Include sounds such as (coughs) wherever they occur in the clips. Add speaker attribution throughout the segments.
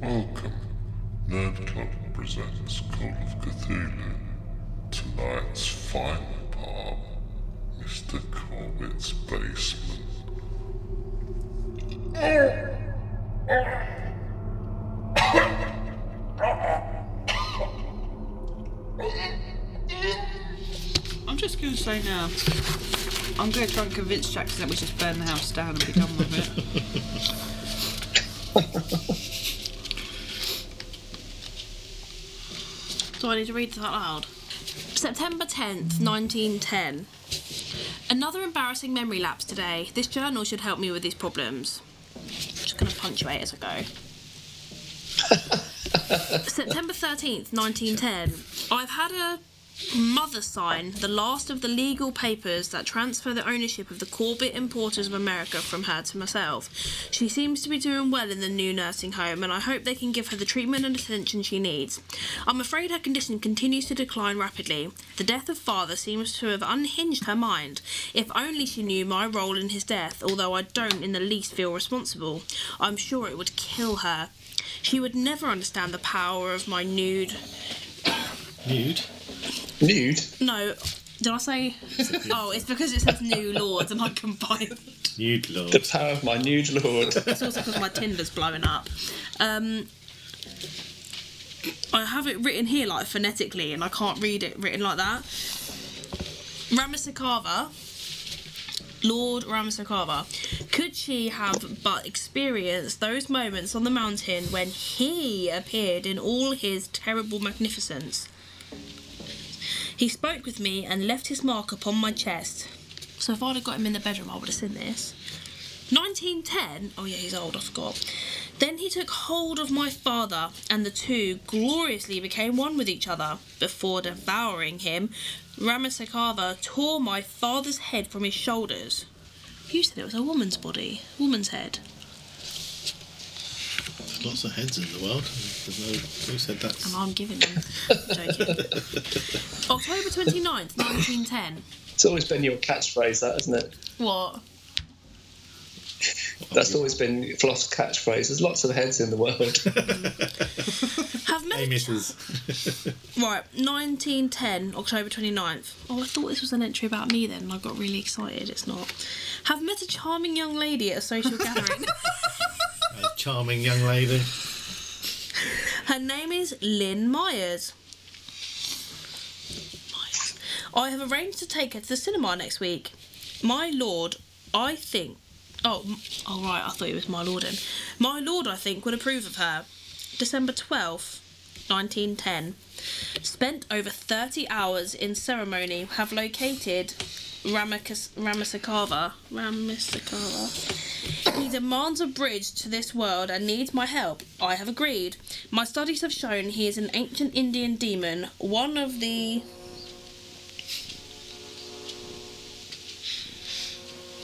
Speaker 1: Welcome. Nerd Club presents Call of Cthulhu. Tonight's final part, Mr. Corbett's basement.
Speaker 2: I'm just going to say now, I'm going to try and convince Jackson that we just burn the house down and be done with it. (laughs) Do I need to read that out loud? September 10th, 1910. Another embarrassing memory lapse today. This journal should help me with these problems. just going to punctuate as I go. (laughs) September 13th, 1910. I've had a mother sign the last of the legal papers that transfer the ownership of the Corbett Importers of America from her to myself. She seems to be doing well in the new nursing home, and I hope they can give her the treatment and attention she needs. I'm afraid her condition continues to decline rapidly. The death of father seems to have unhinged her mind. If only she knew my role in his death, although I don't in the least feel responsible. I'm sure it would kill her. She would never understand the power of my nude.
Speaker 3: Nude?
Speaker 4: Nude?
Speaker 2: No, did I say? Oh, it's because it says new lords and I combined.
Speaker 3: Nude lord.
Speaker 4: The power of my nude lord.
Speaker 2: It's also because my Tinder's blowing up. Um, I have it written here like phonetically, and I can't read it written like that. Ramasakava, Lord Ramasakava, could she have but experienced those moments on the mountain when he appeared in all his terrible magnificence? He spoke with me and left his mark upon my chest. So if I'd have got him in the bedroom, I would have seen this. 1910. Oh, yeah, he's old, I forgot. Then he took hold of my father, and the two gloriously became one with each other. Before devouring him, Ramasakava tore my father's head from his shoulders. You said it was a woman's body, woman's head.
Speaker 3: There's lots of heads in the world. There's no. Who said that?
Speaker 2: And I'm giving them. Joking. (laughs) October 29th, 1910.
Speaker 4: It's always been your catchphrase, that, hasn't it?
Speaker 2: What?
Speaker 4: That's always been Floss' catchphrase. There's lots of heads in the world. (laughs)
Speaker 2: Have
Speaker 3: Hey,
Speaker 2: met
Speaker 3: Mrs. (laughs)
Speaker 2: Right, 1910, October 29th. Oh, I thought this was an entry about me then, and I got really excited. It's not. Have met a charming young lady at a social gathering.
Speaker 3: A charming young lady.
Speaker 2: Her name is Lynn Myers. Myers. I have arranged to take her to the cinema next week. My lord, I think. Oh, oh right, I thought it was my lord. Then. My lord, I think, would approve of her. December 12th, 1910. Spent over 30 hours in ceremony. Have located Ramasakava. Ramasakava. He demands a bridge to this world and needs my help. I have agreed. My studies have shown he is an ancient Indian demon, one of the.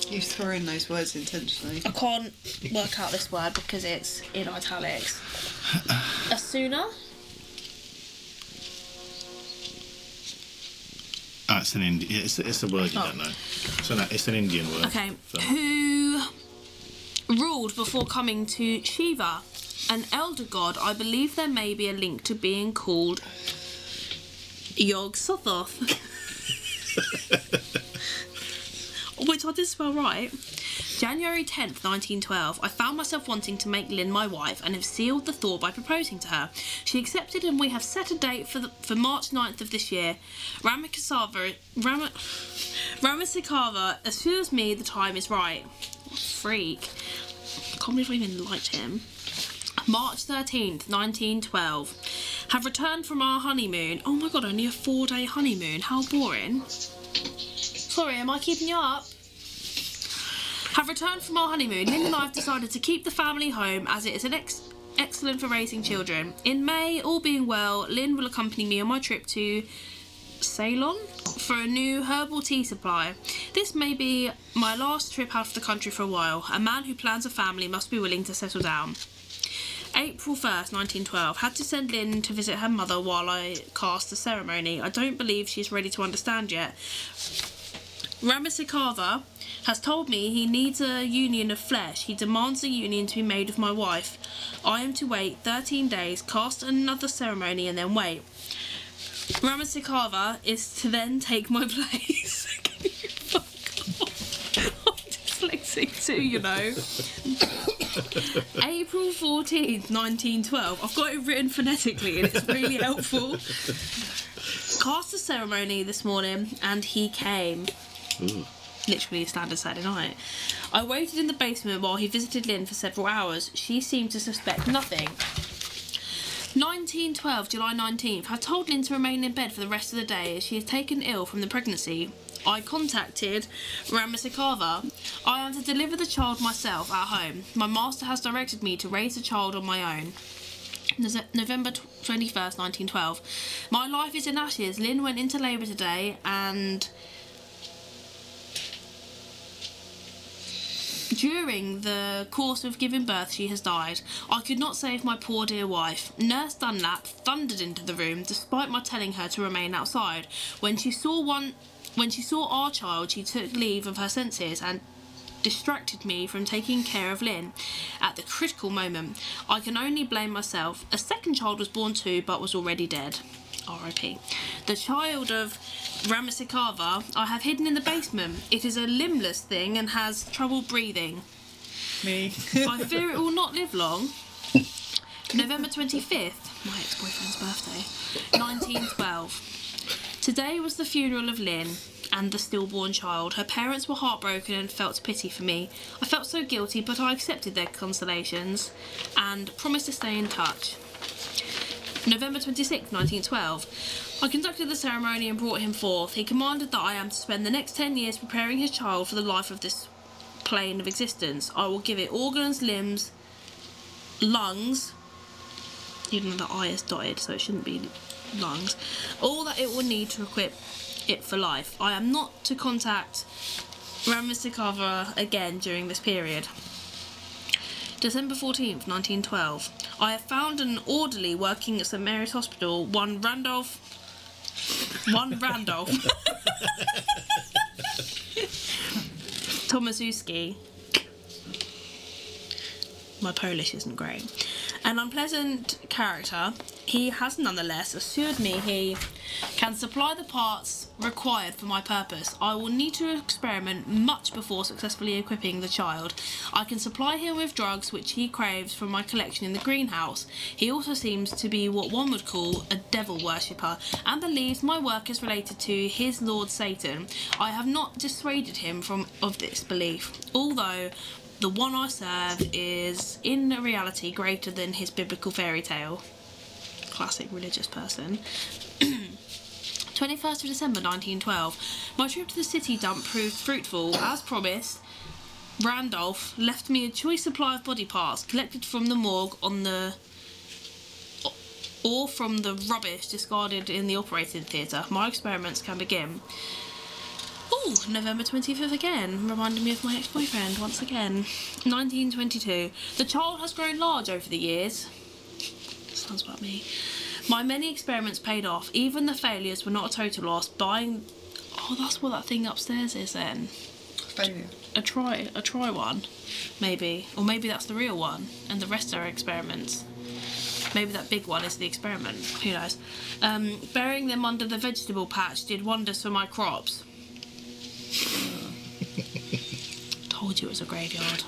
Speaker 5: You throw in those words intentionally.
Speaker 2: I can't work out this word because it's in italics. Asuna?
Speaker 3: Ah, it's an Indian. It's, it's a word you
Speaker 2: Oh.
Speaker 3: don't know. So no, it's an Indian word.
Speaker 2: Okay.
Speaker 3: So,
Speaker 2: Who ruled before coming to Shiva? An elder god. I believe there may be a link to being called Yog Sothoth. (laughs) Which I did spell right. January 10th, 1912, I found myself wanting to make Lynn my wife and have sealed the thought by proposing to her. She accepted and we have set a date for, the, for March 9th of this year. Ramakasava, Rama, Ramasikava assures me the time is right. Freak. Can't believe I even liked him. March 13th, 1912. Have returned from our honeymoon. Oh my god, only a four day honeymoon. How boring. Sorry, am I keeping you up? Have returned from our honeymoon. Lynn and I have decided to keep the family home as it is an ex- excellent for raising children. In May, all being well, Lynn will accompany me on my trip to Ceylon for a new herbal tea supply. This may be my last trip out of the country for a while. A man who plans a family must be willing to settle down. April 1st, 1912. Had to send Lynn to visit her mother while I cast the ceremony. I don't believe she's ready to understand yet. Ramasikava has told me he needs a union of flesh. He demands a union to be made with my wife. I am to wait 13 days, cast another ceremony, and then wait. Ramasikava is to then take my (laughs) place. Can you fuck off? I'm dyslexic too, you know. (laughs) April 14th, 1912. I've got it written phonetically and it's really helpful. Cast a ceremony this morning and he came. Hmm. Literally a standard Saturday night. I waited in the basement while he visited Lynn for several hours. She seemed to suspect nothing. 1912, July 19th. I told Lynn to remain in bed for the rest of the day as she is taken ill from the pregnancy. I contacted Ramasikava. I am to deliver the child myself at home. My master has directed me to raise the child on my own. November tw- 21st, 1912. My life is in ashes. Lynn went into labour today and. During the course of giving birth, she has died. I could not save my poor dear wife. Nurse Dunlap thundered into the room, despite my telling her to remain outside. When she saw one, when she saw our child, she took leave of her senses and distracted me from taking care of Lynn at the critical moment. I can only blame myself. A second child was born too, but was already dead. R.I.P. The child of Ramasikava I have hidden in the basement. It is a limbless thing and has trouble breathing.
Speaker 5: Me.
Speaker 2: I fear it will not live long. November 25th, my ex boyfriend's birthday, 1912. Today was the funeral of Lynn and the stillborn child. Her parents were heartbroken and felt pity for me. I felt so guilty, but I accepted their consolations and promised to stay in touch. November 26th, 1912. I conducted the ceremony and brought him forth. He commanded that I am to spend the next 10 years preparing his child for the life of this plane of existence. I will give it organs, limbs, lungs, even though the I is dotted, so it shouldn't be lungs, all that it will need to equip it for life. I am not to contact Ramasikava again during this period. December 14th, 1912. I have found an orderly working at St Mary's Hospital, one Randolph. One Randolph. (laughs) Tomaszewski. My Polish isn't great. An unpleasant character, he has nonetheless assured me he can supply the parts required for my purpose. I will need to experiment much before successfully equipping the child. I can supply him with drugs which he craves from my collection in the greenhouse. He also seems to be what one would call a devil worshipper and believes my work is related to his lord Satan. I have not dissuaded him from of this belief, although the one I serve is in reality greater than his biblical fairy tale. Classic religious person. 21st of December 1912. My trip to the city dump proved fruitful. As promised, Randolph left me a choice supply of body parts collected from the morgue on the or from the rubbish discarded in the operating theatre. My experiments can begin. Oh, November 25th again, reminding me of my ex boyfriend once again. 1922. The child has grown large over the years. Sounds about me. My many experiments paid off. Even the failures were not a total loss. Buying. Oh, that's what that thing upstairs is then.
Speaker 5: Failure.
Speaker 2: A try, a try one, maybe, or maybe that's the real one, and the rest are experiments. Maybe that big one is the experiment. Who knows? Um, burying them under the vegetable patch did wonders for my crops. (laughs) Told you it was a graveyard.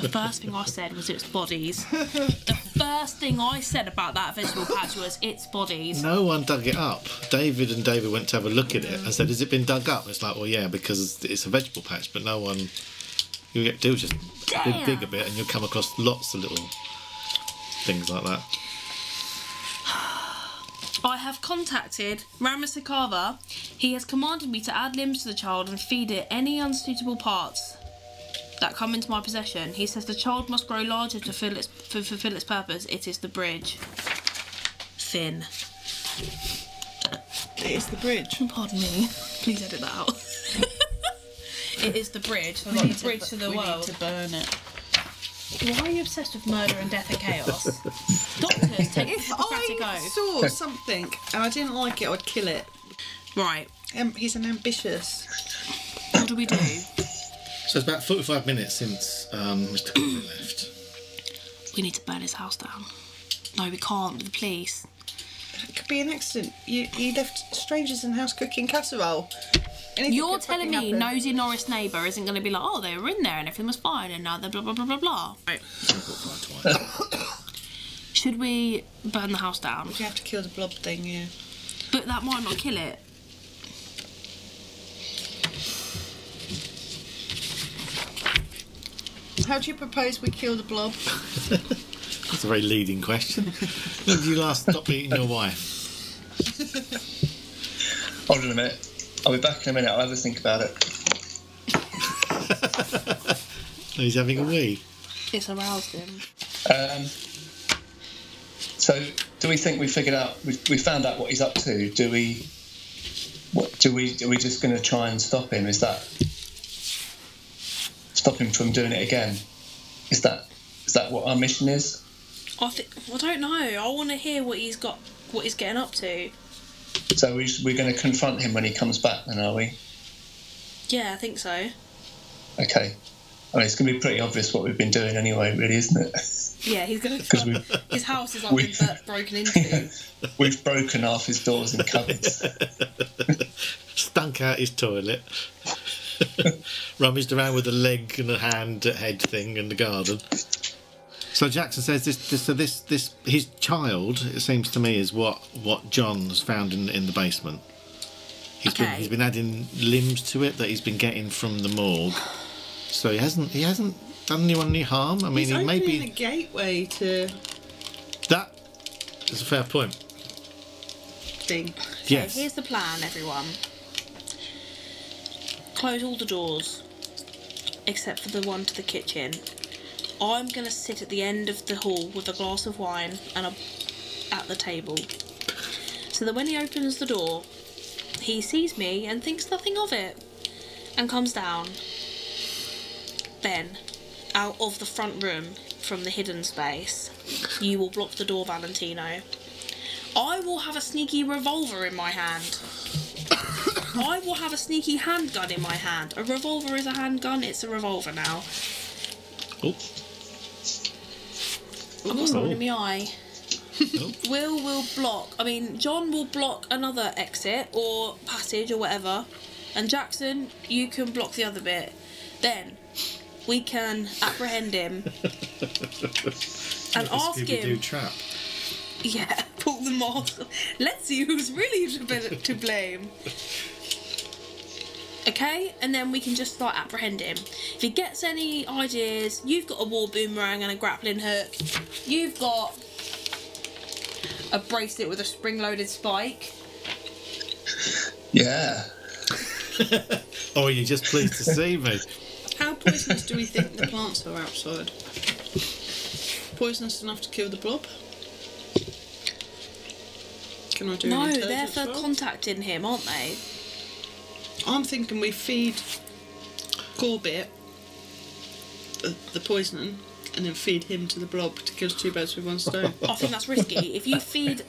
Speaker 2: The first thing I said was it's bodies. The first thing I said about that vegetable patch was it's bodies.
Speaker 3: No one dug it up. David and David went to have a look at it and said, "Has it been dug up?" It's like, well, yeah, because it's a vegetable patch, but no one. You get do just dig, dig a bit, and you'll come across lots of little things like that.
Speaker 2: I have contacted Ramasikava. He has commanded me to add limbs to the child and feed it any unsuitable parts that come into my possession. He says the child must grow larger to fill its, to fulfill its purpose. It is the bridge. Thin.
Speaker 5: It is the bridge.
Speaker 2: Pardon me. Please edit that out. (laughs) it is the bridge. So the bridge to the
Speaker 5: we
Speaker 2: world.
Speaker 5: need to burn it.
Speaker 2: Why are you obsessed with murder and death and chaos? (laughs) Doctors take
Speaker 5: If
Speaker 2: Hippocratic
Speaker 5: I
Speaker 2: oath.
Speaker 5: saw something and I didn't like it, I'd kill it.
Speaker 2: Right.
Speaker 5: Um, he's an ambitious.
Speaker 2: What do we do?
Speaker 3: So it's about 45 minutes since um, Mr. Corbett left.
Speaker 2: we need to burn his house down. No, we can't the police.
Speaker 5: It could be an accident. You you left strangers in the house cooking casserole. Anything
Speaker 2: You're
Speaker 5: could
Speaker 2: telling
Speaker 5: fucking
Speaker 2: me
Speaker 5: happen.
Speaker 2: nosy Norris neighbour isn't going to be like, oh, they were in there and everything was fine and now they're blah blah blah blah blah. Right. Should we burn the house down?
Speaker 5: You have to kill the blob thing, yeah.
Speaker 2: But that might not kill it.
Speaker 5: How do you propose we kill the blob? (laughs)
Speaker 3: That's a very leading question. when did you last stop eating your wife? (laughs)
Speaker 4: Hold on a minute. I'll be back in a minute. I'll have a think about it. (laughs)
Speaker 3: He's having a wee.
Speaker 2: It's aroused him.
Speaker 4: Um, so, do we think we figured out? We, we found out what he's up to. Do we? What do we? Are we just going to try and stop him? Is that stop him from doing it again? Is that is that what our mission is?
Speaker 2: I think I don't know. I want to hear what he's got, what he's getting up to.
Speaker 4: So we, we're going to confront him when he comes back, then, are we?
Speaker 2: Yeah, I think so.
Speaker 4: Okay. I mean, it's going to be pretty obvious what we've been doing anyway, really, isn't it?
Speaker 2: Yeah, he's gonna. (laughs)
Speaker 4: 'Cause we-
Speaker 2: his house is (laughs) like
Speaker 4: we-
Speaker 2: been broken into. (laughs)
Speaker 4: We've broken half his doors and cupboards.
Speaker 3: Stunk out his toilet. (laughs) Rummaged around with a leg and a hand head thing in the garden. So Jackson says this, this so this this his child it seems to me is what what John has found in in the basement. He's been
Speaker 2: Okay.
Speaker 3: he's been adding limbs to it that he's been getting from the morgue. So he hasn't he hasn't done anyone any harm. I mean
Speaker 5: He's
Speaker 3: he
Speaker 5: opening
Speaker 3: maybe
Speaker 5: the gateway to
Speaker 3: that is a fair point.
Speaker 5: thing.
Speaker 3: Yes.
Speaker 2: Okay, here's the plan, everyone. Close all the doors, except for the one to the kitchen. I'm gonna sit at the end of the hall with a glass of wine and a at the table, so that when he opens the door, he sees me and thinks nothing of it, and comes down. Then, out of the front room from the hidden space, you will block the door, Valentino. I will have a sneaky revolver in my hand. I will have a sneaky handgun in my hand. A revolver is a handgun, it's a revolver now.
Speaker 3: Oh,
Speaker 2: I've got something in my eye.
Speaker 3: Oh. (laughs)
Speaker 2: Will will block. I mean, John will block another exit or passage or whatever, and Jackson, you can block the other bit. Then we can apprehend him (laughs) and ask him.
Speaker 3: trap. (laughs)
Speaker 2: Yeah, pull them off. Let's see who's really to blame. Okay, and then we can just start apprehend him. If he gets any ideas, you've got a war boomerang and a grappling hook. You've got a bracelet with a spring-loaded spike.
Speaker 4: Yeah. (laughs)
Speaker 3: Oh, you're just pleased to see me?
Speaker 5: How poisonous do we think the plants are outside? Poisonous enough to kill the blob? Can I do
Speaker 2: No, they're for
Speaker 5: roll?
Speaker 2: contacting him, aren't they?
Speaker 5: I'm thinking we feed Corbett uh, the, the poison and then feed him to the blob to kill two birds with one stone. (laughs)
Speaker 2: I think that's risky. If you feed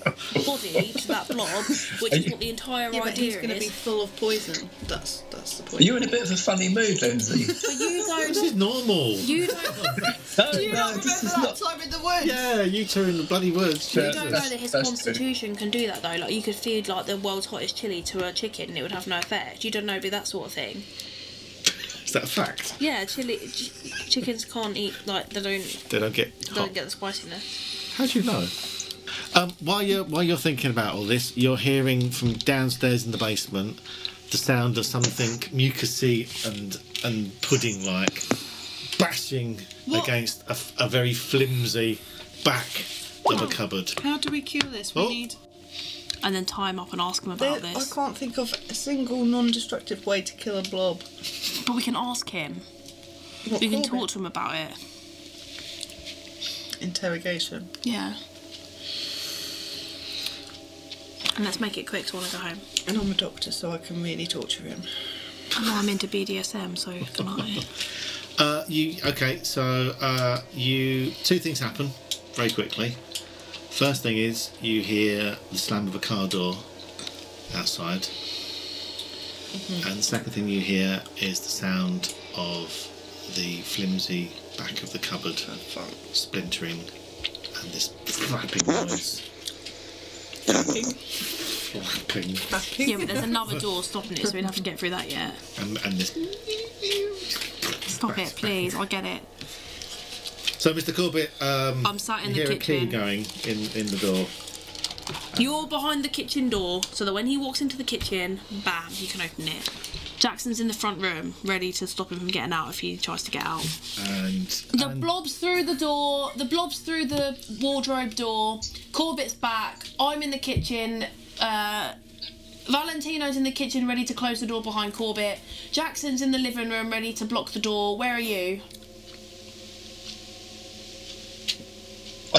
Speaker 2: body to that blob, which is what the entire
Speaker 5: yeah, but he's
Speaker 2: idea
Speaker 5: going to be
Speaker 2: is,
Speaker 5: full of poison. That's that's the
Speaker 4: Are
Speaker 5: point.
Speaker 4: you in a bit of a funny mood, Lindsay? (laughs)
Speaker 2: but you (laughs)
Speaker 3: This is normal.
Speaker 2: You don't.
Speaker 4: no,
Speaker 5: Do you not remember
Speaker 4: this is
Speaker 5: that
Speaker 4: not.
Speaker 5: time in the woods?
Speaker 3: Yeah, you two in the bloody woods.
Speaker 2: You don't know that his
Speaker 4: that's true.
Speaker 2: constitution can do that though. Like you could feed like the world's hottest chili to a chicken and it would have no effect. You don't know be that sort of thing.
Speaker 3: Is that a fact?
Speaker 2: Yeah, chili ch- chickens can't eat like they don't
Speaker 3: They don't get
Speaker 2: they
Speaker 3: hot.
Speaker 2: don't get the spiciness.
Speaker 3: How do you know? Um, while you're while you're thinking about all this, you're hearing from downstairs in the basement the sound of something mucousy and and pudding like bashing
Speaker 5: What?
Speaker 3: against a very flimsy back of a cupboard.
Speaker 5: How do we cure this? We
Speaker 3: Oh.
Speaker 5: need.
Speaker 2: And then tie him up and ask him
Speaker 5: There,
Speaker 2: this.
Speaker 5: I can't think of a single non-destructive way to kill a blob.
Speaker 2: But we can ask him.
Speaker 5: What,
Speaker 2: We can
Speaker 5: Corbett?
Speaker 2: talk to him about it.
Speaker 5: Interrogation.
Speaker 2: Yeah. And let's make it quick so I want to go home.
Speaker 5: And I'm a doctor, so I can really torture him.
Speaker 2: No, I'm into BDSM, so can I? (laughs)
Speaker 3: Uh, you okay? So uh, you two things happen very quickly. First thing is you hear the slam of a car door outside. Mm-hmm. And the second thing you hear is the sound of the flimsy back of the cupboard splintering and this flapping (laughs) noise. Flapping.
Speaker 2: Yeah, but there's another door stopping it, so we'd have (laughs) to get through that yet.
Speaker 3: And, and this.
Speaker 2: Stop it, please. I get it.
Speaker 3: So, Mr. Corbett, um,
Speaker 2: I'm sat in the
Speaker 3: hear a key
Speaker 2: kitchen.
Speaker 3: going in, in the door.
Speaker 2: You're behind the kitchen door, so that when he walks into the kitchen, bam, you can open it. Jackson's in the front room, ready to stop him from getting out if he tries to get out.
Speaker 3: And,
Speaker 2: The
Speaker 3: and
Speaker 2: blob's through the door, the blob's through the wardrobe door, Corbett's back, I'm in the kitchen, uh, Valentino's in the kitchen ready to close the door behind Corbett, Jackson's in the living room ready to block the door. Where are you?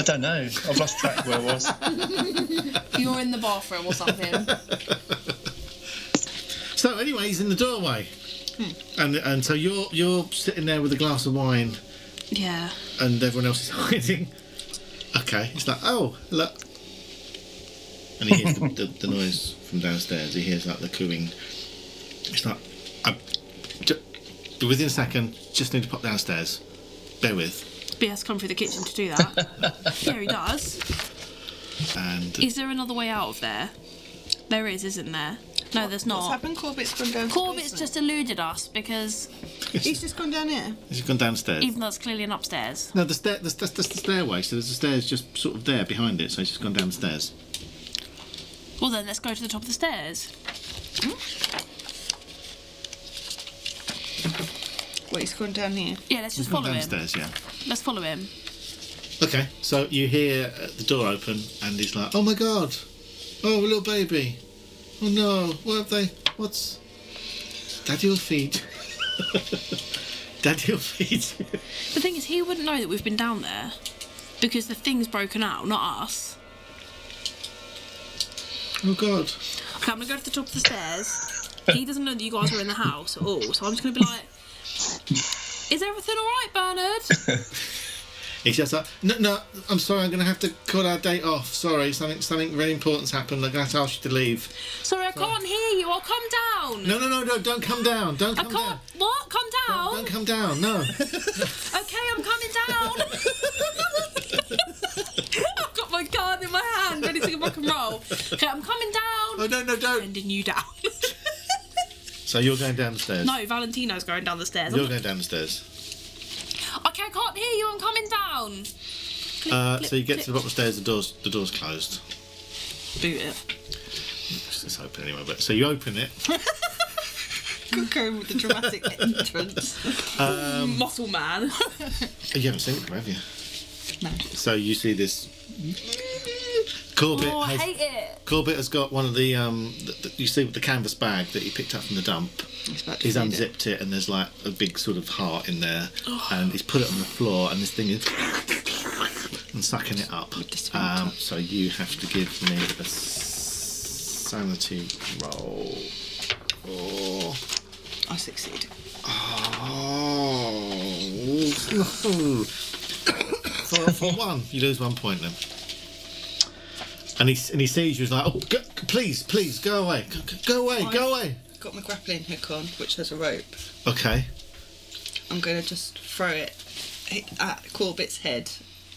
Speaker 4: I don't know. I've lost track of where I was. (laughs)
Speaker 2: You're in the bathroom or something.
Speaker 3: so, anyway, he's in the doorway.
Speaker 2: Hmm.
Speaker 3: And, and so you're you're sitting there with a glass of wine
Speaker 2: yeah.
Speaker 3: and everyone else is (laughs) hiding. Okay, it's like, oh, look. And he hears the, the, the noise from downstairs. He hears like the cooing. It's like, I'm, ju- within a second, just need to pop downstairs. Bear with.
Speaker 2: But he has to come through the kitchen to do that. (laughs) yeah, he does.
Speaker 3: And
Speaker 2: Is there another way out of there? There is, isn't there? No, there's not.
Speaker 5: What's happened? Corbett's gone down.
Speaker 2: Corbett's just eluded us because
Speaker 5: He's just gone down here.
Speaker 3: he's gone downstairs.
Speaker 2: even though it's clearly an upstairs.
Speaker 3: no, the stair, the, that's, that's the stairway. So there's a stairs just sort of there behind it. So he's just gone downstairs.
Speaker 2: Well then, let's go to the top of the stairs. Hmm?
Speaker 5: Wait, he's gone down here.
Speaker 2: Yeah, let's just
Speaker 3: He's
Speaker 2: follow him.
Speaker 3: downstairs, yeah.
Speaker 2: Let's follow him.
Speaker 3: Okay, so you hear uh, the door open, and he's like, "Oh my god! Oh, a little baby! Oh no! What have they? What's? Daddy will feed. (laughs) Daddy will feed.
Speaker 2: The thing is, he wouldn't know that we've been down there because the thing's broken out, not us.
Speaker 3: oh god!
Speaker 2: Okay, I'm gonna go to the top of the stairs. He doesn't know that you guys are in the house at all, so I'm just gonna be like, "Is everything all right, Bernard?" (laughs)
Speaker 3: He's just like, "No, no, I'm sorry. I'm gonna have to call our date off. Sorry, something, something really important's happened. I'm have to ask you to leave.
Speaker 2: Sorry, I can't hear you. I'll come down.
Speaker 3: No, no, no, no! Don't come down! Don't
Speaker 2: I
Speaker 3: come
Speaker 2: can't.
Speaker 3: down!
Speaker 2: What? Come down.
Speaker 3: Don't come down! No! (laughs)
Speaker 2: Okay, I'm coming down. (laughs) I've got my card in my hand, ready to rock and roll. Okay, I'm coming down.
Speaker 3: Oh no, no, don't!
Speaker 2: Sending you down.
Speaker 3: So you're going down the stairs.
Speaker 2: no, Valentino's going down the stairs.
Speaker 3: You're
Speaker 2: I'm
Speaker 3: going down the stairs.
Speaker 2: Okay, I can't hear you. I'm coming down. Click,
Speaker 3: Uh,
Speaker 2: click,
Speaker 3: so you get to the bottom of the stairs. The door's the door's closed.
Speaker 2: boot it.
Speaker 3: It's open anyway. But so you open it. (laughs)
Speaker 5: Could go with the dramatic (laughs) entrance.
Speaker 3: Um,
Speaker 2: Muscle man. (laughs)
Speaker 3: You haven't seen it, have you?
Speaker 5: No.
Speaker 3: So you see this. Corbett,
Speaker 2: oh, I
Speaker 3: has,
Speaker 2: hate it.
Speaker 3: Corbett has got one of the um. The, the- you see the canvas bag that he picked up from the dump.
Speaker 5: He's about to
Speaker 3: He's
Speaker 5: feed it.
Speaker 3: unzipped it. and there's like a big sort of heart in there, and he's put it on the floor, and this thing is and sucking it up. Um, so you have to give me a sanity roll. Oh.
Speaker 5: I succeed.
Speaker 3: Oh, (coughs) for, for one, you lose one point then. And he and he sees you. He's like, "Oh, go, please, please, go away, go, go away, go away."
Speaker 5: Got my grappling hook on, which has a rope.
Speaker 3: Okay.
Speaker 5: I'm going to just throw it at Corbett's head.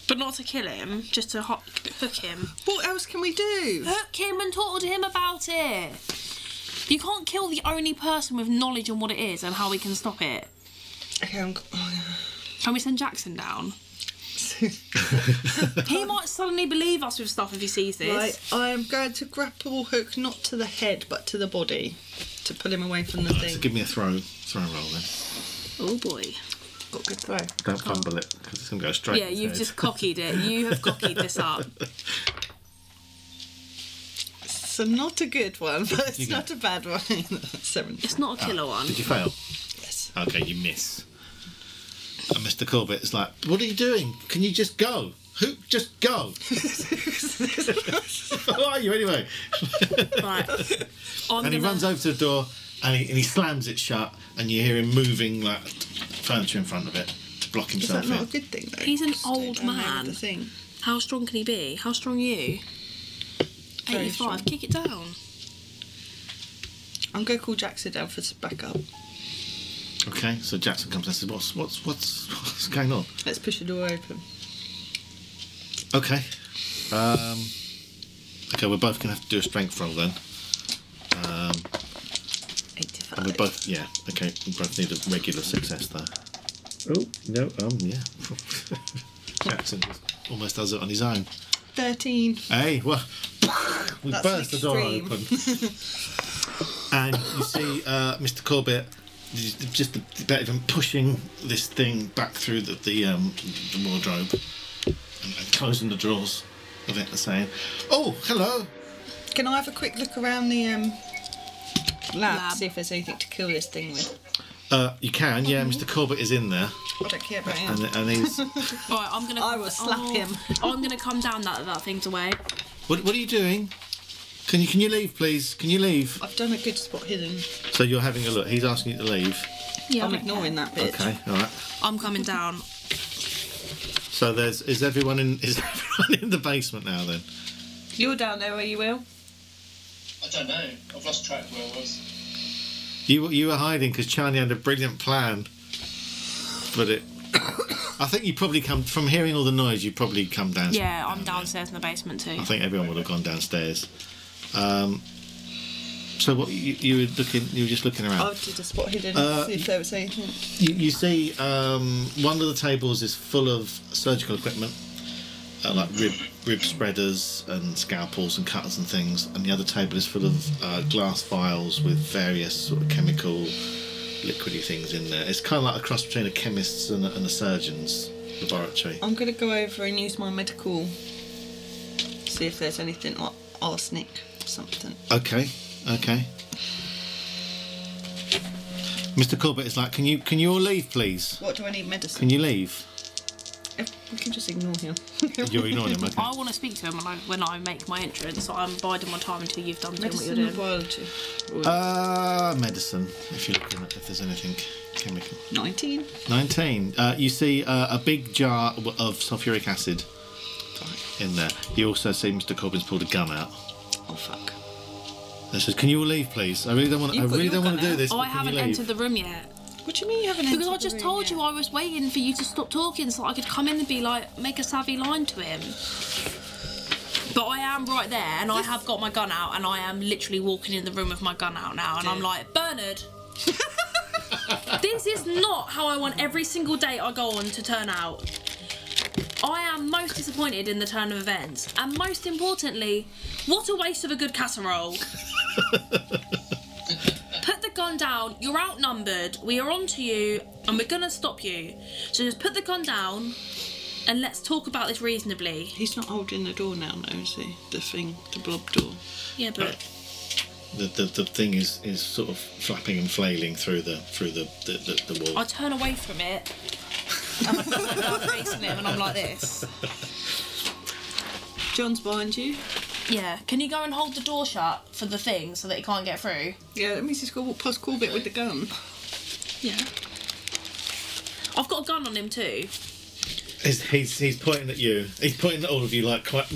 Speaker 2: But not to kill him, just to ho- hook him.
Speaker 5: What else can we do?
Speaker 2: Hook him and talk to him about it. You can't kill the only person with knowledge on what it is and how we can stop it.
Speaker 5: Okay, I'm. Oh,
Speaker 2: Can we send Jackson down? (laughs) He might suddenly believe us with stuff if he sees this.
Speaker 5: right, I am going to grapple hook not to the head but to the body to pull him away from the
Speaker 3: So
Speaker 5: thing.
Speaker 3: give me a throw, throw roll then.
Speaker 2: Oh boy.
Speaker 5: Got a good throw.
Speaker 3: Don't fumble it because it's gonna go straight.
Speaker 2: Yeah, you've
Speaker 3: head.
Speaker 2: just cockeyed it. You have cockeyed this up.
Speaker 5: So not a good one, (laughs) but it's not a bad one. (laughs) Seven.
Speaker 2: It's not a killer ah, one.
Speaker 3: Did you fail?
Speaker 5: Yes.
Speaker 3: Okay, you miss. And Mr. Corbett is like, "What are you doing? Can you just go? Who? Just go? (laughs) Who are you anyway?"
Speaker 2: Right. I'm
Speaker 3: and he
Speaker 2: gonna-
Speaker 3: runs over to the door and he, and he slams it shut, and you hear him moving like furniture in front of it to block
Speaker 5: Is
Speaker 3: himself
Speaker 5: that not a
Speaker 3: in.
Speaker 5: good thing though?
Speaker 2: He's an
Speaker 5: Stay
Speaker 2: old
Speaker 5: down there with
Speaker 2: man.
Speaker 5: The thing.
Speaker 2: How strong can he be? How strong are you?
Speaker 5: Very
Speaker 2: 85.
Speaker 5: strong.
Speaker 2: Kick it down.
Speaker 5: I'm going to call Jackson down for some backup.
Speaker 3: Okay, so Jackson comes and says, "What's what's what's what's going on?"
Speaker 5: Let's push the door open.
Speaker 3: Okay. Um, okay, we're both gonna have to do a strength roll then. Um,
Speaker 5: 85.
Speaker 3: and we both, yeah. Okay, we both need a regular success though. Oh no, um, yeah. (laughs) Jackson almost does it on his own.
Speaker 5: 13.
Speaker 3: Hey, well, we
Speaker 5: That's
Speaker 3: burst the door
Speaker 5: extreme.
Speaker 3: open, (laughs) and you see uh, Mr. Corbett just just a bit of him pushing this thing back through the the, um, the wardrobe and, and closing the drawers of it, and saying, "Oh, hello."
Speaker 5: Can I have a quick look around the um, lab,
Speaker 2: Lab.
Speaker 5: see if there's anything to kill this thing with?
Speaker 3: Uh, you can, yeah. Mr. Corbett is in there,
Speaker 5: I don't care about him.
Speaker 3: and and he's. (laughs)
Speaker 2: All right, I'm gonna.
Speaker 5: I will slap
Speaker 2: oh,
Speaker 5: him.
Speaker 2: I'm gonna come down that that thing's away.
Speaker 3: What What are you doing? Can you Can you leave, please? Can you leave?
Speaker 5: I've done a good spot hidden.
Speaker 3: So you're having a look. He's asking you to leave.
Speaker 2: Yeah,
Speaker 5: I'm ignoring that bit.
Speaker 3: Okay, all right.
Speaker 2: I'm coming down.
Speaker 3: So there's is everyone in is (laughs) everyone in the basement now then?
Speaker 5: You're down there, are you, Will?
Speaker 4: I don't know. I've lost track of where I was.
Speaker 3: You you were hiding because Charlie had a brilliant plan, but it. (coughs) I think you probably come from hearing all the noise. You probably come down.
Speaker 2: Yeah, I'm
Speaker 3: down
Speaker 2: downstairs in the basement too.
Speaker 3: I think everyone would have gone downstairs. Um, so what you, you were looking? You were just looking around.
Speaker 5: I did a spot hidden,
Speaker 3: Uh,
Speaker 5: see if there was anything.
Speaker 3: You, you see, um, one of the tables is full of surgical equipment, uh, like rib rib spreaders and scalpels and cutters and things, and the other table is full of uh, glass vials with various sort of chemical, liquidy things in there. It's kind of like a cross between a chemist's and a, and a surgeon's laboratory.
Speaker 5: I'm going to go over and use my medical, see if there's anything like arsenic something.
Speaker 3: Okay, okay. Mr. Corbett is like, can you can you all leave, please?
Speaker 5: What do I need medicine?
Speaker 3: Can you leave?
Speaker 5: If- We can just ignore him. (laughs)
Speaker 3: You're ignoring him, (laughs) okay?
Speaker 2: I want to speak to him when I when I make my entrance, so I'm biding my time until you've done doing what you're
Speaker 5: medicine or
Speaker 2: doing.
Speaker 5: biology?
Speaker 3: Uh, medicine. If you're looking at if there's anything chemical.
Speaker 5: 19.
Speaker 3: 19. Uh, you see uh, a big jar w- of sulfuric acid in there. You also see Mr. Corbin's pulled a gun out.
Speaker 5: Oh, fuck.
Speaker 3: And says, "Can you all leave, please? I really don't want. I
Speaker 5: You've got
Speaker 3: really
Speaker 5: your
Speaker 3: don't want to do
Speaker 5: out.
Speaker 3: this.
Speaker 2: Oh,
Speaker 3: but
Speaker 2: I
Speaker 3: can you
Speaker 2: haven't
Speaker 3: leave?"
Speaker 2: entered the room yet.
Speaker 5: What do you mean you haven't
Speaker 2: Because I
Speaker 5: entered the
Speaker 2: just
Speaker 5: room
Speaker 2: told
Speaker 5: yet?
Speaker 2: you I was waiting for you to stop talking so I could come in and be like, make a savvy line to him. But I am right there and I have got my gun out and I am literally walking in the room with my gun out now and I'm like, Bernard, (laughs) this is not how I want every single date I go on to turn out. I am most disappointed in the turn of events, and most importantly, what a waste of a good casserole. (laughs) put the gun down. You're outnumbered. We are on to you, and we're gonna stop you. So just put the gun down, and let's talk about this reasonably.
Speaker 5: He's not holding the door now, no, is he? The thing, the blob door.
Speaker 2: Yeah, but
Speaker 3: The, the, the thing is, is sort of flapping and flailing through the through the, the, the, the wall.
Speaker 2: I turn away from it. And I put facing him, and I'm like this.
Speaker 5: John's behind you.
Speaker 2: Yeah. Can you go and hold the door shut for the thing so that he can't get through?
Speaker 5: Yeah, that means he's got to walk past Corbett with the gun.
Speaker 2: Yeah. I've got a gun on him too.
Speaker 3: He's, he's he's pointing at you. He's pointing at all of you like quite.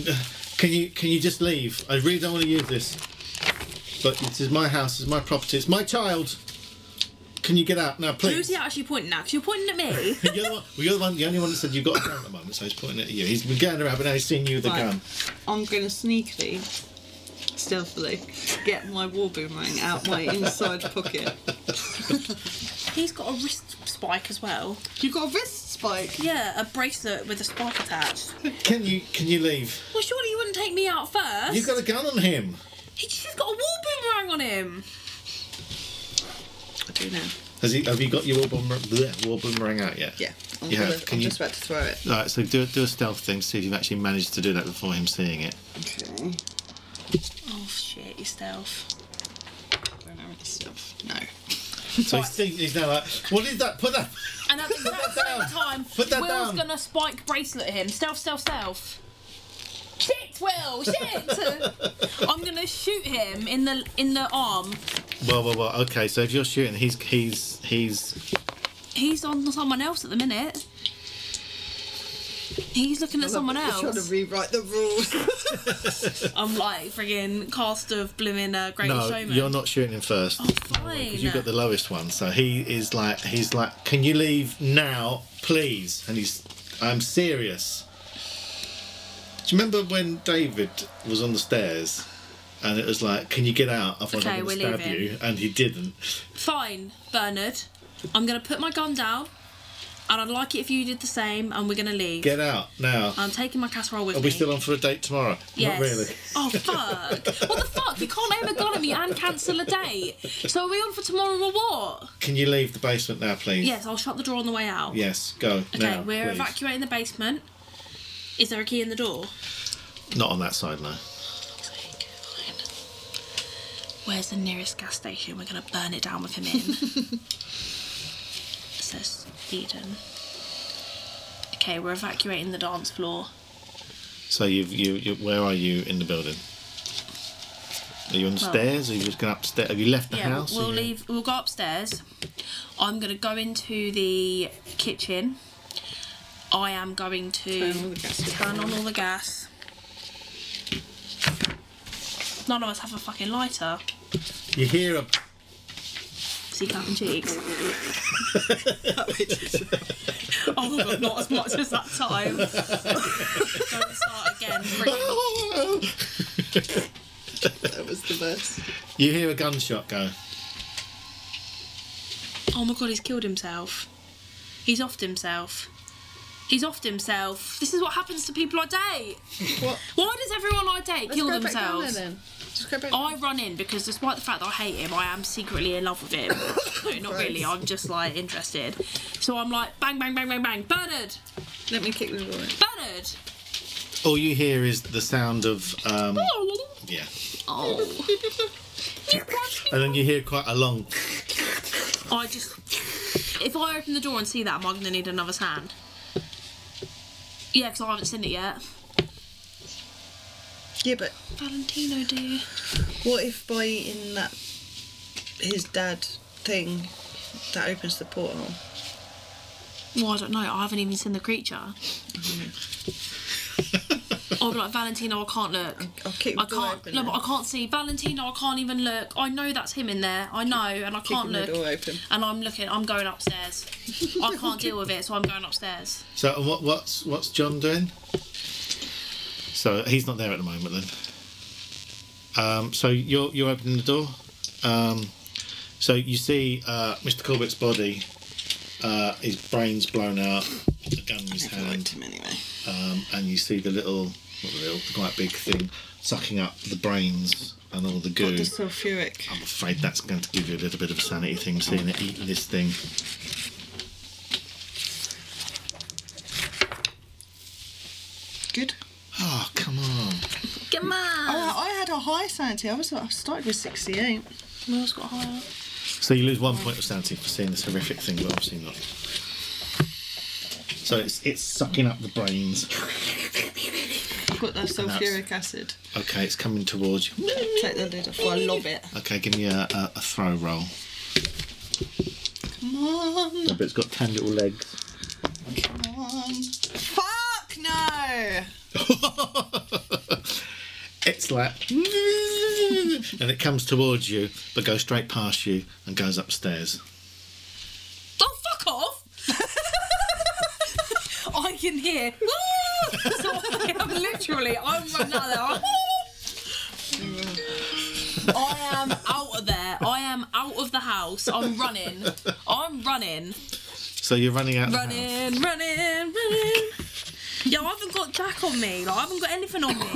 Speaker 3: Can you can you just leave? I really don't want to use this. But this is my house. It's my property. It's my child. Can you get out now, please?
Speaker 2: Who's
Speaker 3: please?
Speaker 2: he actually pointing at? Because you're pointing at me. (laughs)
Speaker 3: You're the, one, well, you're the one, the only one that said you've got a gun at the moment, so he's pointing at you. He's been getting around, but now he's seeing you with the
Speaker 5: Right.
Speaker 3: gun.
Speaker 5: I'm going to sneakily, stealthily, get my war boomerang out my inside (laughs) pocket.
Speaker 2: He's got a wrist spike as well.
Speaker 5: You've got a wrist spike.
Speaker 2: Yeah, a bracelet with a spike attached.
Speaker 3: Can you can you leave?
Speaker 2: Well, surely you wouldn't take me out first.
Speaker 3: You've got a gun on him.
Speaker 2: He's got a war boomerang on him.
Speaker 5: I do now.
Speaker 3: Has he? Have you got your war, boomer, bleh, war boomerang out yet?
Speaker 5: Yeah, I'm,
Speaker 3: You
Speaker 5: gonna.
Speaker 3: Can
Speaker 5: I'm
Speaker 3: you-
Speaker 5: just about to throw it.
Speaker 3: All right. So do do a stealth thing to see if you've actually managed to do that before him seeing it.
Speaker 5: Okay.
Speaker 2: Oh shit, your stealth.
Speaker 5: Don't have any stuff. No.
Speaker 3: So he's, thinking, he's now like, what is that? Put that.
Speaker 2: And at the (laughs) exact same time,
Speaker 3: Put that
Speaker 2: Will's
Speaker 3: down.
Speaker 2: gonna spike bracelet him. Stealth, stealth, stealth. Shit, Will, shit! (laughs) I'm gonna shoot him in the in the arm.
Speaker 3: Well, well, well. Okay. So if you're shooting, he's he's he's
Speaker 2: He's on someone else at the minute. He's looking at someone
Speaker 5: You're trying to rewrite the rules. (laughs) (laughs)
Speaker 2: I'm like frigging cast of blooming uh, Great
Speaker 3: No,
Speaker 2: Showman.
Speaker 3: you're not shooting him first.
Speaker 2: Oh, fine.
Speaker 3: Because you've got the lowest one. So he is like, he's like, can you leave now, please? And he's, I'm serious. Do you remember when David was on the stairs and it was like, can you get out? Otherwise
Speaker 2: Okay,
Speaker 3: I'm going to stab
Speaker 2: leaving.
Speaker 3: you. And he didn't.
Speaker 2: Fine, Bernard. I'm gonna put my gun down, and I'd like it if you did the same, and we're gonna leave.
Speaker 3: Get out now.
Speaker 2: I'm taking my casserole with me.
Speaker 3: Are
Speaker 2: me.
Speaker 3: we still on for a date tomorrow?
Speaker 2: Yes.
Speaker 3: Not really.
Speaker 2: Oh fuck! what the fuck? You can't aim a gun at me and cancel a date. So are we on for tomorrow or what?
Speaker 3: Can you leave the basement now, please?
Speaker 2: Yes, I'll shut the door on the way out.
Speaker 3: Yes, go.
Speaker 2: Okay,
Speaker 3: now,
Speaker 2: we're
Speaker 3: please.
Speaker 2: evacuating the basement. Is there a key in the door?
Speaker 3: Not on that side, no.
Speaker 2: Where's the nearest gas station? We're gonna burn it down with him in. (laughs) Says Eden. Okay, we're evacuating the dance floor.
Speaker 3: So you've, you, you, where are you in the building? Are you on the
Speaker 2: Well-
Speaker 3: stairs? Are you just going upstairs? Have you left the
Speaker 2: yeah,
Speaker 3: house?
Speaker 2: we'll
Speaker 3: Are you-
Speaker 2: leave. We'll go upstairs. I'm gonna go into the kitchen. I am going to
Speaker 5: Turn all the gas
Speaker 2: turn on all the gas. None of us have a fucking lighter.
Speaker 3: You hear a
Speaker 2: See clapping cheeks. (laughs) oh my god, not as much as that time. (laughs) Don't start again.
Speaker 5: That was the best.
Speaker 3: you hear a gunshot go.
Speaker 2: Oh my god, he's killed himself. He's offed himself. He's offed himself. This is what happens to people I date.
Speaker 5: What?
Speaker 2: Why does everyone I date kill
Speaker 5: Let's go back down
Speaker 2: themselves?
Speaker 5: there then. Just go back.
Speaker 2: I run in because despite the fact that I hate him, I am secretly in love with him. (coughs) no, not really. I'm just like interested. So I'm like, bang, bang, bang, bang, bang. Bernard!
Speaker 5: Let me kick the door in.
Speaker 2: Bernard!
Speaker 3: All you hear is the sound of um, yeah,
Speaker 2: Oh. (laughs)
Speaker 3: and then you hear quite a long.
Speaker 2: I just. If I open the door and see that, am I going to need another's hand? Yeah, because I haven't seen it yet.
Speaker 5: Yeah, but
Speaker 2: Valentino, dear.
Speaker 5: what if by eating that his dad thing that opens the portal?
Speaker 2: Well, I don't know. I haven't even seen the creature. (laughs) I'll (laughs) be like, Valentino, I can't look.
Speaker 5: I'll kick the
Speaker 2: I can't.
Speaker 5: open.
Speaker 2: No, but I can't see. Valentino, I can't even look. I know that's him in there. I know, and I can't
Speaker 5: Kicking the
Speaker 2: look.
Speaker 5: door open.
Speaker 2: And I'm looking. I'm going upstairs. I can't deal with it, so I'm going upstairs.
Speaker 3: So what what's what's John doing? So he's not there at the moment then. Um, so you're you're opening the door. Um, so you see uh, Mr. Corbett's body, uh, his brains blown out, a gun in his hand,
Speaker 5: him anyway.
Speaker 3: um, and you see the little, not the little, the quite big thing sucking up the brains and all the
Speaker 5: Got
Speaker 3: goo.
Speaker 5: the sulfuric.
Speaker 3: I'm afraid that's going to give you a little bit of a sanity thing, seeing it eat this thing.
Speaker 5: Good.
Speaker 3: Oh, come on.
Speaker 2: Come on.
Speaker 5: Oh, I had a high sanity. I was I started with 68.
Speaker 2: Who else got higher?
Speaker 3: So you lose one point of sanity for seeing this horrific thing, but obviously not. So it's it's sucking up the brains. (laughs)
Speaker 5: Got that sulfuric acid.
Speaker 3: Okay, it's coming towards you.
Speaker 5: Take the lid off. I love it.
Speaker 3: Okay, give me a, a, a throw roll.
Speaker 5: Come on.
Speaker 3: But it's got ten little legs.
Speaker 5: Come on. Fuck no. (laughs)
Speaker 3: it's like, (laughs) and it comes towards you, but goes straight past you and goes upstairs.
Speaker 2: Oh, fuck off! (laughs) I can hear. so I am literally, I'm running out there. I'm- out of there. I am out of the house. I'm running. I'm running.
Speaker 3: So you're running out. Of the house.
Speaker 2: Running, running, running. Yo, I haven't got Jack on me. Like, I haven't got anything on me.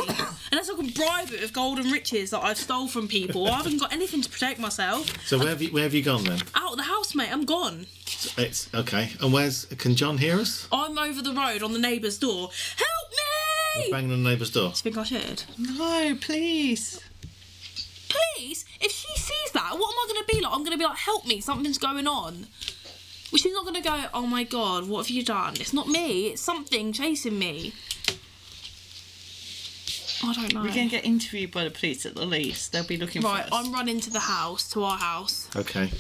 Speaker 2: Unless I can bribe it with golden riches that I've stole from people. I haven't got anything to protect myself.
Speaker 3: So where have you where have you gone then?
Speaker 2: Out of the house, mate. I'm gone.
Speaker 3: It's okay. And where's can John hear us?
Speaker 2: I'm over the road on the neighbour's door. Help me!
Speaker 3: Banging on the neighbour's door.
Speaker 2: Do you think I should?
Speaker 5: No, please.
Speaker 2: Please, if she sees that, what am I going to be like? I'm going to be like, help me, something's going on. Well, she's not going to go, oh my god, what have you done? It's not me, it's something chasing me. I don't know.
Speaker 5: We're going to get interviewed by the police at the least. They'll be looking
Speaker 2: Right,
Speaker 5: for us.
Speaker 2: I'm running to the house, to our house,
Speaker 3: Okay.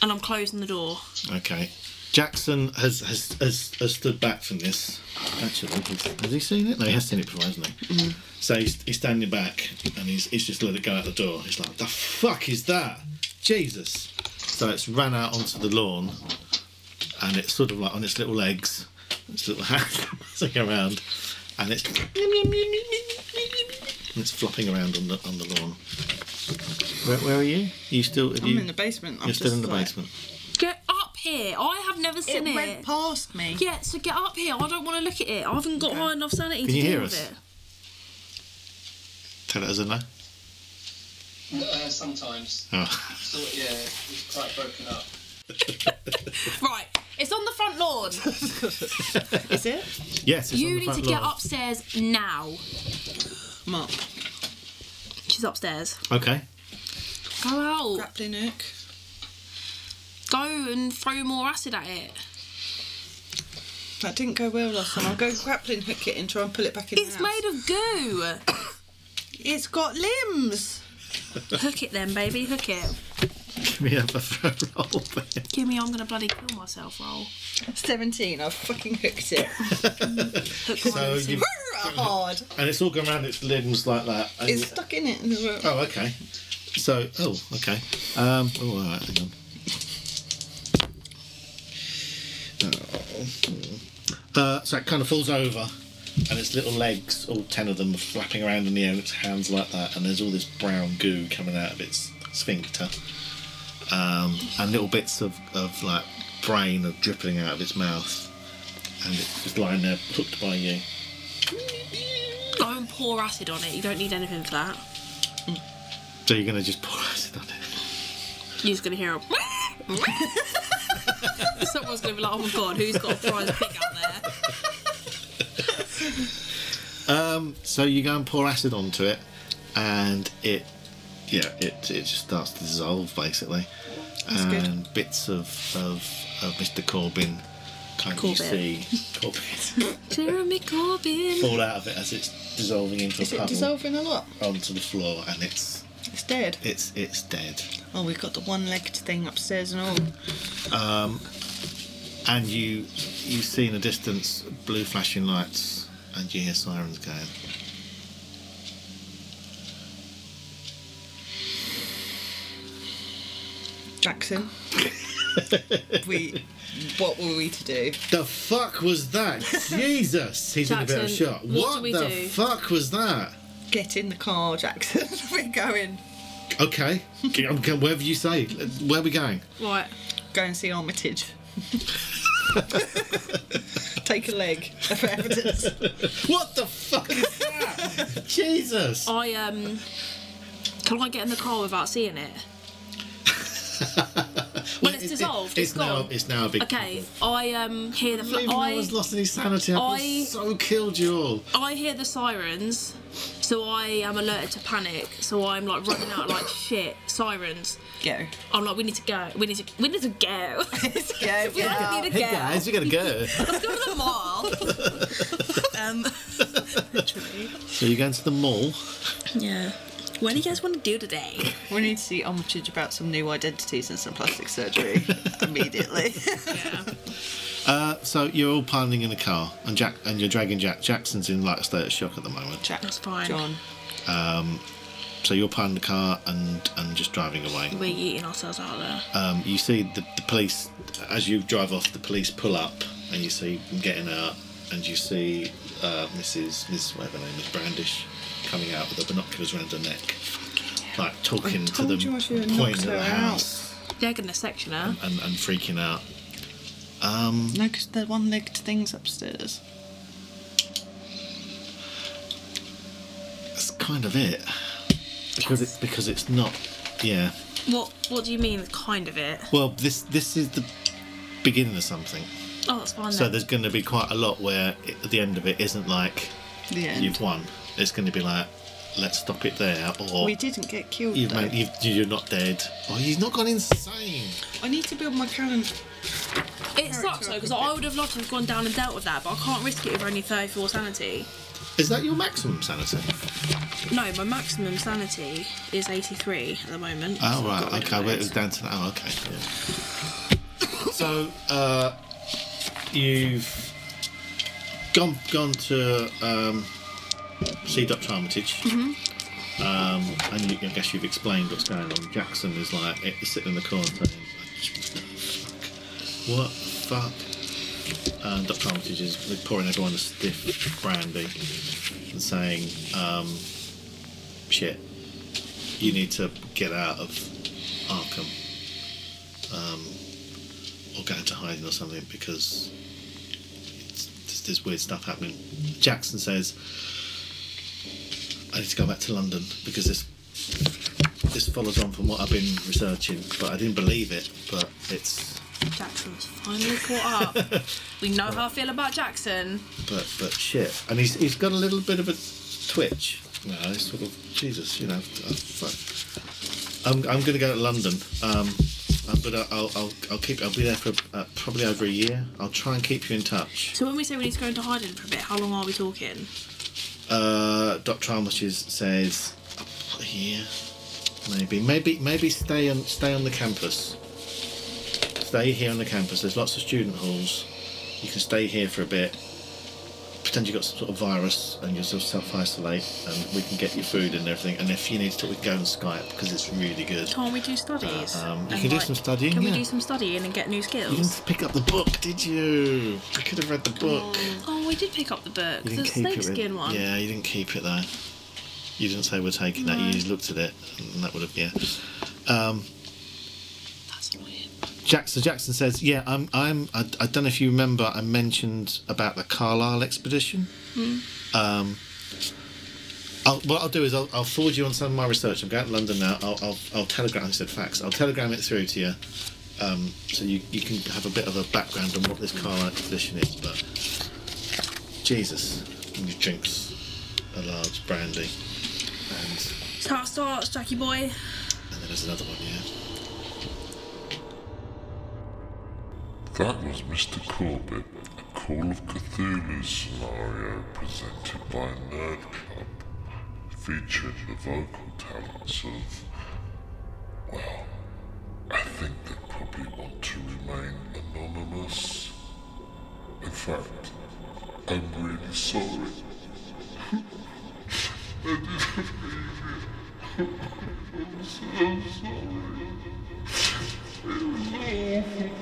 Speaker 2: and I'm closing the door.
Speaker 3: Okay. Jackson has, has has has stood back from this. Actually, he's, has he seen it? No, he has seen it before, hasn't he? Mm. So he's, he's standing back and he's, he's just let it go out the door. He's like, "The fuck is that? Jesus!" So it's ran out onto the lawn, and it's sort of like on its little legs, its little hands (laughs) buzzing around, and it's and it's flopping around on the on the lawn. Where, where are you? You still? Have
Speaker 5: I'm
Speaker 3: you,
Speaker 5: in the basement. I'm
Speaker 3: You're still
Speaker 5: just
Speaker 3: in the
Speaker 5: like-
Speaker 3: basement.
Speaker 2: Get up here. I have never seen it.
Speaker 5: It went past me.
Speaker 2: Yeah, so get up here. I don't want to look at it. I haven't got high enough sanity
Speaker 3: Can
Speaker 2: to
Speaker 3: you
Speaker 2: deal
Speaker 3: hear
Speaker 2: with
Speaker 3: us?
Speaker 2: it.
Speaker 3: Tell it as a no.
Speaker 4: Uh, sometimes.
Speaker 3: Oh.
Speaker 4: So, yeah, it's quite broken up. (laughs)
Speaker 2: Right, it's on the front lawn. (laughs)
Speaker 5: Is it?
Speaker 3: Yes, it's on
Speaker 2: you
Speaker 3: the
Speaker 2: need
Speaker 3: front
Speaker 2: to get upstairs now.
Speaker 5: Mark.
Speaker 2: She's upstairs.
Speaker 3: Okay.
Speaker 2: Go out.
Speaker 5: Grappling hook.
Speaker 2: Go and throw more acid at it.
Speaker 5: That didn't go well last time. I'll go grappling hook it and try and pull it back in
Speaker 2: It's
Speaker 5: the
Speaker 2: made of goo.
Speaker 5: It's got limbs.
Speaker 2: Hook it then, baby. Hook it.
Speaker 3: Give me a throw roll. then.
Speaker 2: Give me, I'm gonna bloody kill myself. Roll.
Speaker 5: 17. I've fucking hooked it. (laughs)
Speaker 2: Hook
Speaker 3: So
Speaker 2: one.
Speaker 3: you
Speaker 5: Hard.
Speaker 3: and it's all going around its limbs like that.
Speaker 5: It's stuck in it.
Speaker 3: oh, okay. So, oh, okay. Um, oh, all right, hang on. Uh, so it kind of falls over, and its little legs, all ten of them, are flapping around in the air, and its hands like that, and there's all this brown goo coming out of its sphincter, um, and little bits of, of like brain are dripping out of its mouth, and it's just lying there, hooked by you.
Speaker 2: Go and pour acid on it. You don't need anything for that.
Speaker 3: So you're gonna just pour (laughs) acid on it.
Speaker 2: You're just gonna hear a. (laughs) (laughs) (laughs) Someone's gonna be like, "Oh my god, who's got a prize pig out there?"
Speaker 3: Um, so you go and pour acid onto it, and it, yeah, it it just starts to dissolve basically,
Speaker 5: That's good.
Speaker 3: and bits of, of of Mr. Corbin kind of you
Speaker 2: Corbett.
Speaker 3: see (laughs) Corbin
Speaker 2: Jeremy Corbyn.
Speaker 3: fall out of it as it's dissolving into
Speaker 5: Is
Speaker 3: a
Speaker 5: it
Speaker 3: puddle
Speaker 5: dissolving a lot?
Speaker 3: onto the floor, and it's
Speaker 5: It's dead.
Speaker 3: it's it's dead.
Speaker 5: Oh, we've got the one-legged thing upstairs and all.
Speaker 3: Um, and you you see in the distance blue flashing lights, and you hear sirens going.
Speaker 5: Jackson. (laughs) we. What were we to do?
Speaker 3: The fuck was that? (laughs) Jesus, he's in a bit of
Speaker 2: Jackson,
Speaker 3: shock.
Speaker 2: what
Speaker 3: What,
Speaker 2: do we
Speaker 3: the
Speaker 2: do?
Speaker 3: fuck was that?
Speaker 5: Get in the car, Jackson. (laughs) we're going.
Speaker 3: Okay, Okay, okay, wherever you say. Where are we going?
Speaker 2: Right.
Speaker 5: Go and see Armitage. (laughs) Take a leg for evidence.
Speaker 3: What the fuck is that? (laughs) Jesus!
Speaker 2: I um. Can I get in the car without seeing it? When it's
Speaker 3: It- it-
Speaker 2: dissolved,
Speaker 3: it's
Speaker 2: it's
Speaker 3: now.
Speaker 2: gone.
Speaker 3: It's now a big.
Speaker 2: Okay, I um hear the
Speaker 3: I
Speaker 2: fl-
Speaker 3: believe
Speaker 2: I
Speaker 3: one's lost any sanity. I've
Speaker 2: I-
Speaker 3: so killed you all.
Speaker 2: I hear the sirens, so I am alerted to panic. So I'm like running out like (laughs) shit. Sirens.
Speaker 5: Go.
Speaker 2: I'm like, we need to go. We need to. We need to go. (laughs)
Speaker 5: Go, (laughs)
Speaker 2: we need to go.
Speaker 3: Hey guys, we gotta go.
Speaker 2: Let's go to the mall. um,
Speaker 5: Literally.
Speaker 3: so you're going to the mall.
Speaker 2: yeah. What do you guys want to do today? (laughs)
Speaker 5: We need to see Armitage about some new identities and some plastic surgery (laughs) immediately.
Speaker 2: Yeah.
Speaker 3: Uh, so you're all piling in a car, and Jack and you're dragging Jack. Jackson's in like a state of shock at the moment.
Speaker 5: Jack,
Speaker 2: That's fine.
Speaker 5: John.
Speaker 3: So you're piling the car and and just driving away.
Speaker 2: We're eating ourselves out of there.
Speaker 3: um, you see the, the police as you drive off. The police pull up, and you see them getting out, and you see uh, Mrs. Miss whatever name is Brandish coming out with the binoculars around her neck, like talking to them,
Speaker 5: you I should have
Speaker 3: pointing at the house,
Speaker 2: They're gonna section her.
Speaker 3: and, and freaking out. Um,
Speaker 5: No, because the one-legged thing's upstairs.
Speaker 3: that's kind of it. Because it's because it's not. Yeah.
Speaker 2: What What do you mean? Kind of it.
Speaker 3: Well, this this is the beginning of something.
Speaker 2: Oh, that's fine.
Speaker 3: So
Speaker 2: then.
Speaker 3: there's going to be quite a lot where it, at the end of it isn't like
Speaker 5: The end.
Speaker 3: you've won. It's going to be like, let's stop it there, or
Speaker 5: We didn't get killed.
Speaker 3: you've
Speaker 5: though.
Speaker 3: made, you've, you're not dead, or you've not gone insane.
Speaker 5: I need to build my calendar.
Speaker 2: It sucks though because I would have loved to have gone down and dealt with that, but I can't risk it with only 34 sanity.
Speaker 3: Is that your maximum sanity?
Speaker 2: No, my maximum sanity is 83 at the moment.
Speaker 3: Oh
Speaker 2: so
Speaker 3: right,
Speaker 2: got rid of
Speaker 3: okay. Well, it was down to oh okay. Yeah. So uh, you've gone gone to um, see Dr. Armitage. Um, and you, I guess you've explained what's going on. Jackson is like is sitting in the corner saying, what the fuck?" And Dr. Armitage is pouring everyone a stiff brandy and saying, um, "Shit, you need to get out of Arkham." Um, or go into hiding or something because there's weird stuff happening. Jackson says, "I need to go back to London because this this follows on from what I've been researching, but I didn't believe it. But it's
Speaker 2: Jackson's finally caught up. (laughs) we know how I feel about Jackson.
Speaker 3: but but shit, and he's he's got a little bit of a twitch. No, it's sort of Jesus, you know. uh, fuck. I'm I'm gonna go to London. Um, uh, but I- I'll, I'll I'll keep I'll be there for uh, probably over a year. I'll try and keep you in touch.
Speaker 2: So when we say we need to go into hiding for a bit, how long are we talking?
Speaker 3: Uh, Dr. Armitage says year, maybe, maybe, maybe stay on stay on the campus. Stay here on the campus. There's lots of student halls. You can stay here for a bit. Pretend you've got some sort of virus and you're sort of self isolate, and we can get you food and everything. And if you need to talk, we can go on Skype because it's really good.
Speaker 2: Can't we do studies?
Speaker 3: Um, you
Speaker 2: And,
Speaker 3: can do
Speaker 2: like,
Speaker 3: some studying,
Speaker 2: Can we do some studying and get new skills?
Speaker 3: You didn't pick up the book, did you? You could have read the book.
Speaker 2: Oh, we did pick up the book.
Speaker 3: You
Speaker 2: The
Speaker 3: didn't keep it. with-
Speaker 2: snakeskin one.
Speaker 3: Yeah, you didn't keep it though. You didn't say we're taking that. You just looked at it, and that would have yeah. Um. Jackson Jackson says, "Yeah, I'm. I'm. I, I don't know if you remember. I mentioned about the Carlyle expedition. Um, I'll, what I'll do is I'll, I'll forward you on some of my research. I'm going to London now. I'll, I'll, I'll telegram. I said facts. I'll telegram it through to you, um, so you, you can have a bit of a background on what this Carlyle expedition is. But Jesus, and he drinks a large brandy, and
Speaker 2: how starts, Jackie boy.
Speaker 3: and then there's another one. Yeah.
Speaker 1: That was Mr. Corbett, a Call of Cthulhu scenario presented by Nerd Club, featuring the vocal talents of, well, I think they probably want to remain anonymous. In fact, I'm really sorry. I didn't mean it. I'm so sorry. It was awful.